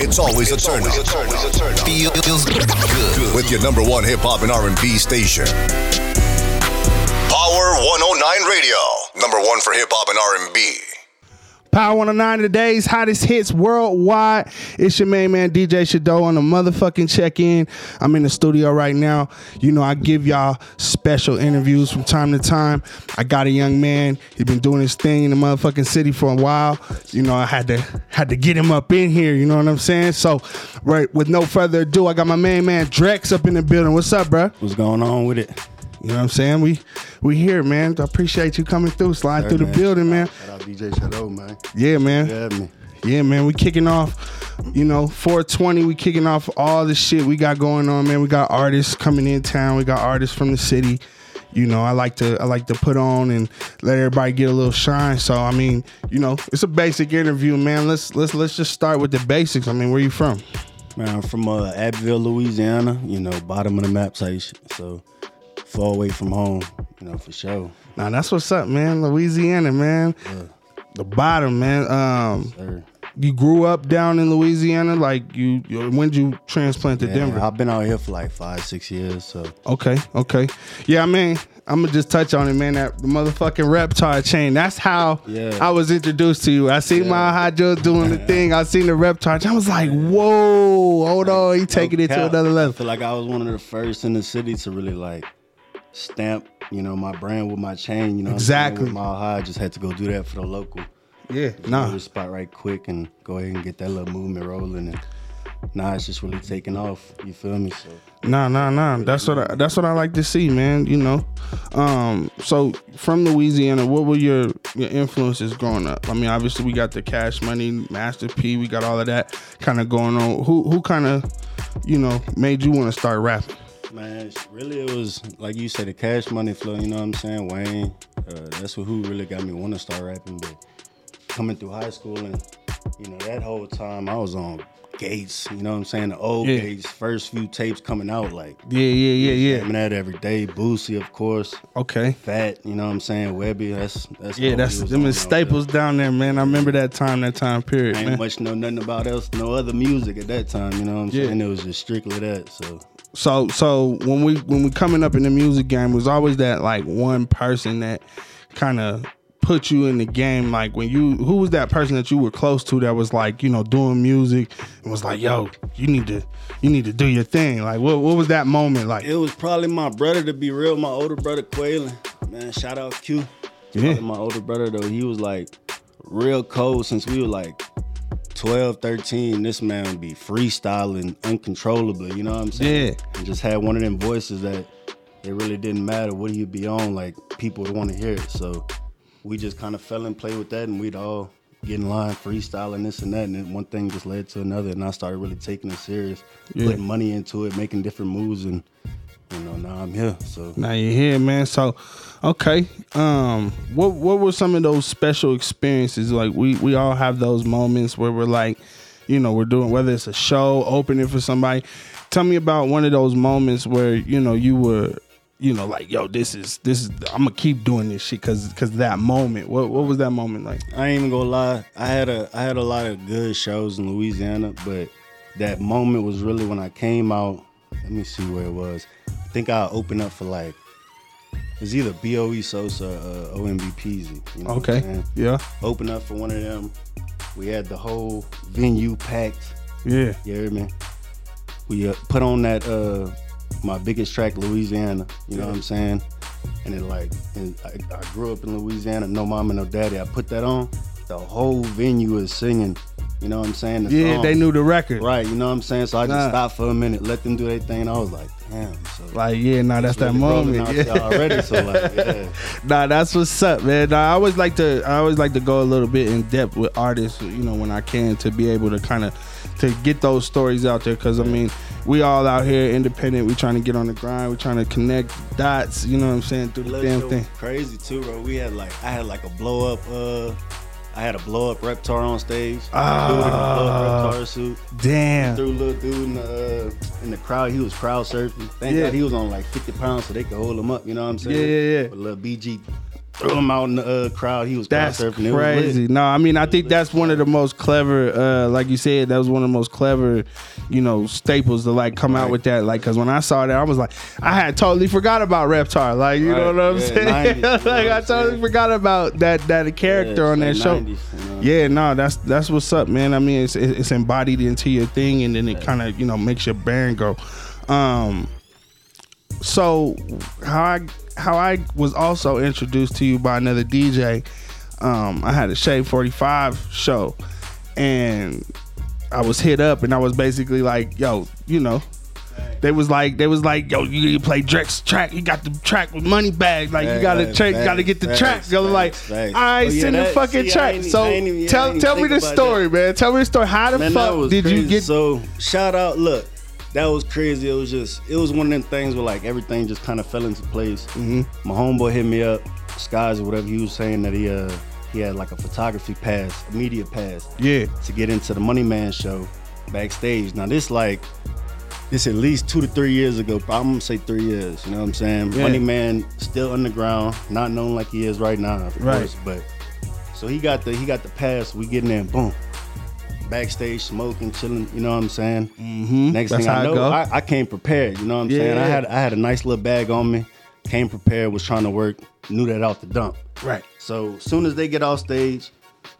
It's always a turn up. Feels good with your number one hip hop and R&B station. Power 109 Radio, number one for hip hop and R&B. Power 109 today's hottest hits worldwide. It's your main man DJ Shadow on the motherfucking check-in. I'm in the studio right now. You know, I give y'all special interviews from time to time. I got a young man. He's been doing his thing in the motherfucking city for a while. You know, I had to had to get him up in here. You know what I'm saying? So, right, with no further ado, I got my main man Drex up in the building. What's up, bro? What's going on with it? You know what I'm saying? We we here, man. I appreciate you coming through, sliding through the building, man. Shout out DJ Shadow, man. Yeah, man. Yeah, man, we kicking off, you know, 420. We kicking off all the shit we got going on, man. We got artists coming in town. We got artists from the city. You know, I like to I like to put on and let everybody get a little shine. So I mean, you know, it's a basic interview, man. Let's let's let's just start with the basics. I mean, where you from? Man, I'm from uh, Abbeville, Louisiana. You know, bottom of the map shit. So far away from home. You know, for sure. Now that's what's up, man. Louisiana, man. The bottom, man. Um, Sir. you grew up down in Louisiana, like you. you when did you transplant to Yeah, Denver? I've been out here for like five, six years. So Okay, okay. Yeah, I mean, I'm gonna just touch on it, man. That motherfucking reptile chain. That's how Yeah. I was introduced to you. I seen my hot Joe doing the thing. I seen the reptile. chain. I was like, whoa, hold on, he taking it to another I level. feel like I was one of the first in the city to really like stamp, you know, my brand with my chain. You know, what I'm saying? Exactly. With Mile High, I just had to go do that for the local. Yeah, Nah. nah, the spot right quick and go ahead and get that little movement rolling. And now it's just really taking off. You feel me? So nah, nah, nah. That's what I, that's what I like to see, man. You know, um. So from Louisiana, what were your your influences growing up? I mean, obviously we got the Cash Money, Master P. We got all of that kind of going on. Who who kind of, you know, made you want to start rapping? Man, really it was like you said, the cash money flow. You know what I'm saying? Wayne, uh, that's who really got me want to start rapping. But coming through high school and you know that whole time I was on Gates. You know what I'm saying? The old Yeah. Gates, first few tapes coming out like. Yeah, yeah, yeah, yeah. Jamming that every day. Boosie, of course. Okay. Fat, you know what I'm saying? Webbie, that's that's Yeah, that's them out staples down there, man. I remember that time, that time period, I Ain't man. much know nothing about else, no other music at that time. You know what I'm Yeah. saying? It was just strictly that. So So, so when we when we coming up in the music game, it was always that like one person that kind of put you in the game. Like when you, who was that person that you were close to that was like, you know, doing music and was like, yo, you need to, you need to do your thing. Like, what what was that moment like? it was probably my brother to be real, my older brother Quaylen. Man, shout out Q. Yeah. Probably My older brother though, he was like real cold since we were like 12, 13. This man would be freestyling uncontrollably, you know what I'm saying? Yeah. And just had one of them voices that it really didn't matter what he'd be on, like people would want to hear it. So we just kind of fell and played with that and we'd all get in line freestyling this and that and then one thing just led to another and I started really taking it serious, Yeah. putting money into it, making different moves and you know, now I'm here. So Now you're here, man. So, okay. Um, what what were some of those special experiences? Like we we all have those moments where we're like, you know, we're doing whether it's a show, opening for somebody. Tell me about one of those moments where you know you were, you know, like, yo, this is this is I'm gonna keep doing this shit because because that moment. What what was that moment like? I ain't even gonna lie. I had a I had a lot of good shows in Louisiana, but that moment was really when I came out. Let me see where it was. I think I'll open up for like it's either Boe Sosa or uh, OMB Peezy. You know Okay, yeah, Open up for one of them. We had the whole venue packed. yeah, You hear me? We uh, put on that uh my biggest track, Louisiana. You know what I'm saying? And it like, and I, I grew up in Louisiana, no mama, no daddy. I put that on. The whole venue is singing. You know what I'm saying? The yeah. song. They knew the record, Right. You know what I'm saying? So I just Nah. stopped for a minute, let them do their thing. And I was like, damn. So Like, yeah, nah, that's that moment. Yeah. already. So like, yeah. Nah, that's what's up, man. Nah, I always like to I always like to go a little bit in depth with artists, you know, when I can to be able to kind of to get those stories out there cuz I mean, we all out here independent, we trying to get on the grind, we trying to connect dots, you know what I'm saying, through the damn thing. Crazy too, bro. We had like I had like a blow up uh I had a blow up Reptar on stage. Ah. Dude in a blow up Reptar suit. Damn. Threw a little dude in the, uh, in the crowd. He was crowd surfing. Thank Yeah. God he was on like 50 pounds so they could hold him up. You know what I'm saying? Yeah, yeah, yeah. But little BG threw him out in the uh, crowd. He was That's surfing. It crazy. No, I mean I think that's one of the most clever. Uh, like you said, that was one of the most clever, you know, staples to like come out with that. Like, cause when I saw that, I was like, I had totally forgot about Reptar. Like, you know what I'm Yeah, saying? 90s, like, I totally saying? forgot about that that character Yeah, on that show. like 90s, you know? Yeah, no, that's that's what's up, man. I mean, it's it's embodied into your thing, and then it kind of you know makes your band go. Um, so how I how I was also introduced to you by another DJ. Um, I had a Shade Forty Five show, and I was hit up, and I was basically like, "Yo, you know." They was like, they was like, yo, you need to play Drex track. You got the track with money bag. Like you gotta track, facts, gotta get the facts, track. Yo, like, facts. I Oh, yeah, send the fucking see, track. so even- tell tell me the story, man. Tell me the story. How the Man, fuck did crazy. you get? so shout out look that was crazy it was just it was one of them things where like everything just kind of fell into place Mm-hmm. my homeboy hit me up skies or whatever he was saying that he uh he had like a photography pass a media pass yeah, to get into the money man show backstage now this like this at least two to three years ago i'm gonna say three years you know what i'm saying Yeah. money man still underground not known like he is right now of Right. course but so he got the he got the pass we get in there boom backstage smoking chilling you know what i'm saying mm-hmm. Next That's thing I know. I, I came prepared. You know what I'm saying? I had I had a nice little bag on me. Came prepared. Was trying to work. Knew that out the dump. right. So as soon as they get off stage,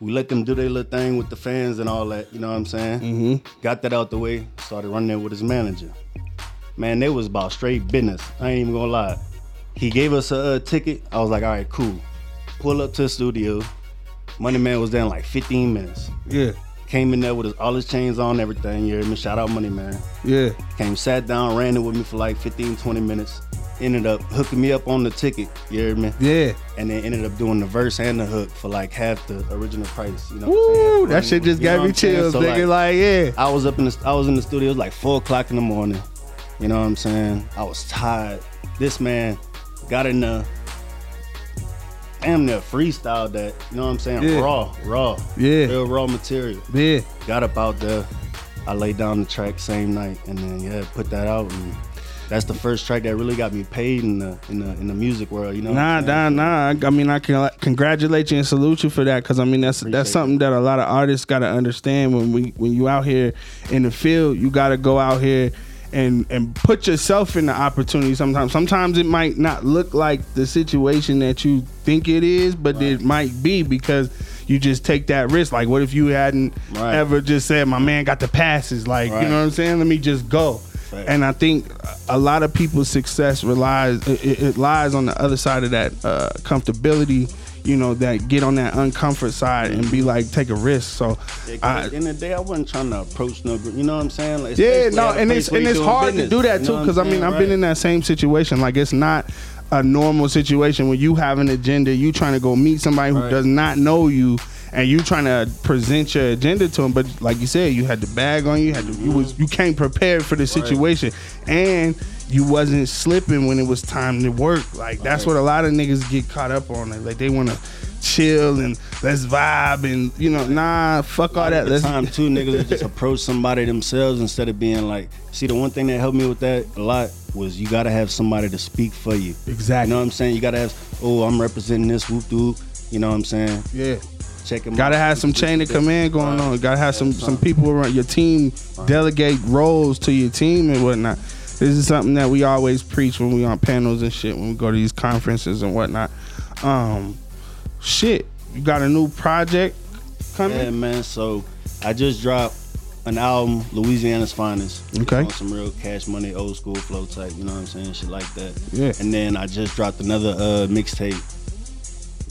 we let them do their little thing with the fans and all that. You know what I'm saying? Mm-hmm. Got that out the way. Started running there with his manager. Man, they was about straight business. I ain't even gonna lie. He gave us a, uh ticket. I was like, all right, cool. Pull up to the studio. Money Man was there in like 15 minutes. Yeah, Came in there with his, all his chains on, everything. You hear me? Shout out Money Man. yeah. Came, sat down, ran it with me for like 15, 20 minutes. Ended up hooking me up on the ticket, you hear me? Yeah. And then ended up doing the verse and the hook for like half the original price. You know what I'm Woo, that shit just gave me chills, So, nigga. Like, yeah. I was up in the I was in the studio, it was like four o'clock in the morning. You know what I'm saying? I was tired. This man got in the damn near freestyle that, you know what I'm saying? Yeah. Raw, raw. Yeah. Real raw material Yeah. got up out there. I laid down the track same night, and then yeah, put that out, and that's the first track that really got me paid in the in the in the music world. You know? Nah, nah, nah. I mean, I can congratulate you and salute you for that because I mean that's that's Appreciate something that a lot of artists got to understand when we when you out here in the field, you got to go out here and and put yourself in the opportunity. Sometimes, sometimes it might not look like the situation that you think it is, but it might be because you just take that risk. Like, what if you hadn't Right. ever just said, "My man got the passes"? Like, you know what I'm saying? Let me just go. And I think a lot of people's success relies it, it- it lies on the other side of that uh, comfortability. You know that get on that uncomfort side and be like take a risk. So, Yeah, I, at the end of the day, I wasn't trying to approach no. You know what I'm saying? Like, yeah, no, and it's and it's hard to do that too because I mean? I've been in that same situation. Like it's not a normal situation when you have an agenda, you trying to go meet somebody who Right. does not know you, and you trying to present your agenda to them. But like you said, you had the bag on you, had to, you was you came prepared for the situation, and you wasn't slipping when it was time to work. Like that's what a lot of niggas get caught up on. Like they want to chill and let's vibe and you know nah fuck all that. Let's time too, niggas just approach somebody themselves instead of being like. See, the one thing that helped me with that a lot was you gotta have somebody to speak for you. exactly You know what I'm saying? You gotta have. Oh, I'm representing this whoop whoop. You know what I'm saying? yeah. Gotta have some chain of command going on. Gotta have some some people around your team delegate roles to your team and whatnot. This is something that we always preach when we on panels and shit. When we go to these conferences and whatnot. Um, shit, you got a new project coming? Yeah, man. So I just dropped an album, Louisiana's Finest. Okay. on some real cash money, old school flow type. You know what I'm saying? Shit like that. Yeah. And then I just dropped another uh, mixtape.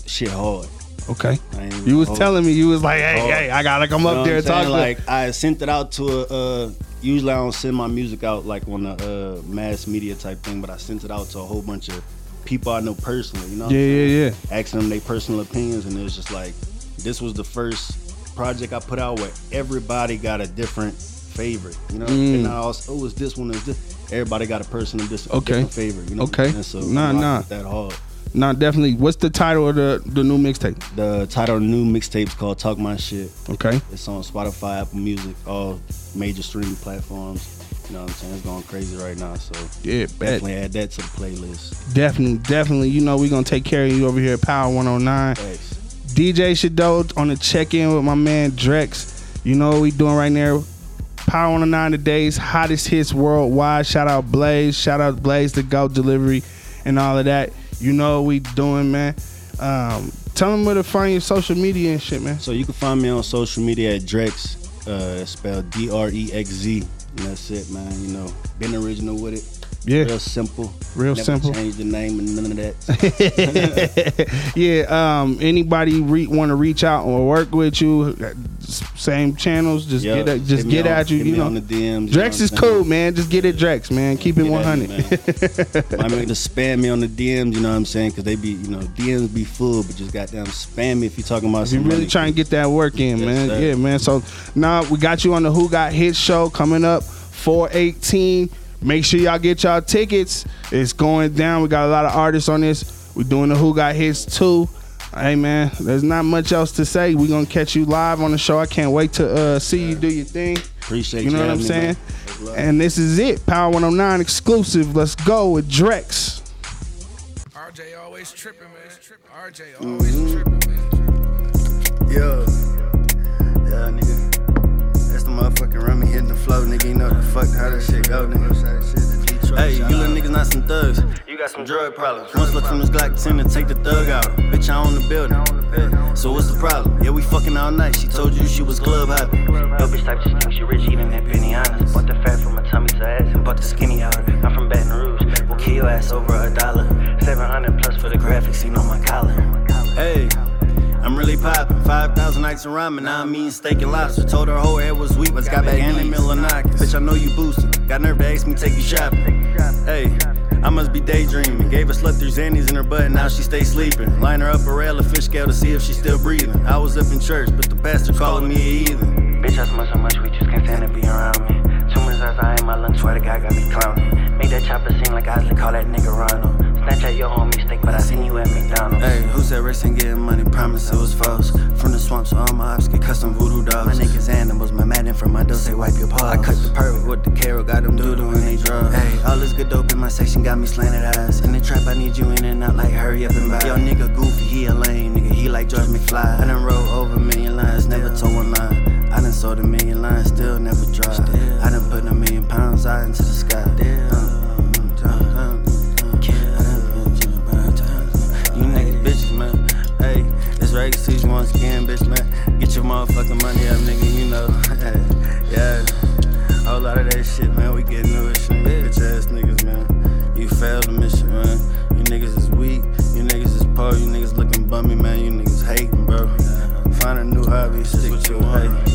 Shit hard. Okay. I ain't even You was telling me you was like, hey, hey, I gotta come You up there and talk to Like I sent it out to a. Uh, usually I don't send my music out like on a uh, mass media type thing, but I sent it out to a whole bunch of people I know personally. You know? what Yeah, yeah, yeah. Asking them their personal opinions, and it was just like, this was the first project I put out where everybody got a different favorite. You know? Mm. And I was, oh, it's this one, is this. Everybody got a personal dis- Okay. different favorite. You know? Okay. And so Nah, nah. That hard. Nah, definitely. What's the title of the the new mixtape? The title of the new mixtape's called Talk My Shit. Okay. It's on Spotify, Apple Music, all major streaming platforms. You know what I'm saying? It's going crazy right now. So Yeah, bet. definitely add that to the playlist. Definitely, definitely. You know, we're gonna take care of you over here at Power 109. Thanks. DJ Shadow on the check in with my man Drex. You know what we doing right now? Power 109 today's hottest hits worldwide. Shout out Blaze. Shout out Blaze the Go Delivery and all of that. You know what we doing, man. Um, tell them where to find your social media and shit, man. So you can find me on social media at Drex, uh, spelled D R E X Z. And that's it, man. You know, been original with it. Yeah. Real simple. Real Never simple. Change the name and none of that. yeah. Um, anybody re- want to reach out or work with you? uh, Same channels. Just Yo, get at, just get on- at you. You know, on the DMs. Drex is cool, man. Just get it, Drex, man. Keep it one hundred. I mean, to spam me on the DMs, you know what I'm saying? Because they be, you know, DMs be full, but just goddamn spam me if you're talking about If you really trying to get that work in, Yes, man. sir. Yeah, man. So now we got you on the Who Got Hit show coming up 418. Make sure y'all get y'all tickets. It's going down. We got a lot of artists on this. We're doing the Who Got Hits too. Hey man, there's not much else to say. We're gonna catch you live on the show. I can't wait to uh, see you do your thing. Appreciate You know what I'm having me, saying? man. Much love. And this is it. Power 109 exclusive. Let's go with Drex. RJ always tripping, man. RJ always tripping, man. Yo. Yeah, nigga. That's the motherfucking You how that shit go, nigga. Hey, you little niggas not some thugs. You got some drug problems. Once look from this Glock 10 to take the thug out. Bitch, I own the building. So what's the problem? Yeah, we fucking all night. She told you she was club hopping. Yo, bitch type just think she rich, eating that penny honest. Bought the fat from my tummy to ass and bought the skinny out. I'm from Baton Rouge, we'll kill your ass over a dollar. 700 plus for the graphics, seen on my collar. Hey, poppin'. 5,000 nights of ramen, now I'm eating steak and lobster. Told her whole head was weak, but got back in the of. Bitch, I know you boostin'. Got nerve to ask me take you shopping. Hey, I must be daydreaming. Gave her slut through Xannies in her butt, now she stay sleeping. Line her up a rail, a fish scale to see if she still breathing. I was up in church, but the pastor calling me a heathen. Bitch, I smoke so much, we just can't stand to be around me. Much as I in my lungs, swear to God, got me clowning. Make that chopper seem like I Osley, call that nigga Ronald. Snapchat your homie steak, but I seen you at Who said racing getting money? Promise it was false. From the swamps, all my ops get custom voodoo dolls. My niggas animals, my Madden from my dough say wipe your paws. I cut the pervert with the carrot, got them doodoo in they drugs. Hey, all this good dope in my section got me slanted eyes. In the trap, I need you in and out like hurry up and buy. Yo, nigga goofy, he a lame nigga, he like George McFly. I done wrote over a million lines, never told one line. I done sold a million lines, still never dropped. I done put a million pounds out into the sky. motherfucking money up, nigga, you know. yeah. A whole lot of that shit, man. We get new shit, bitch ass niggas, man. You failed the mission, man. You niggas is weak. You niggas is poor. You niggas looking bummy, man. You niggas hating, bro. Find a new hobby, stick to it.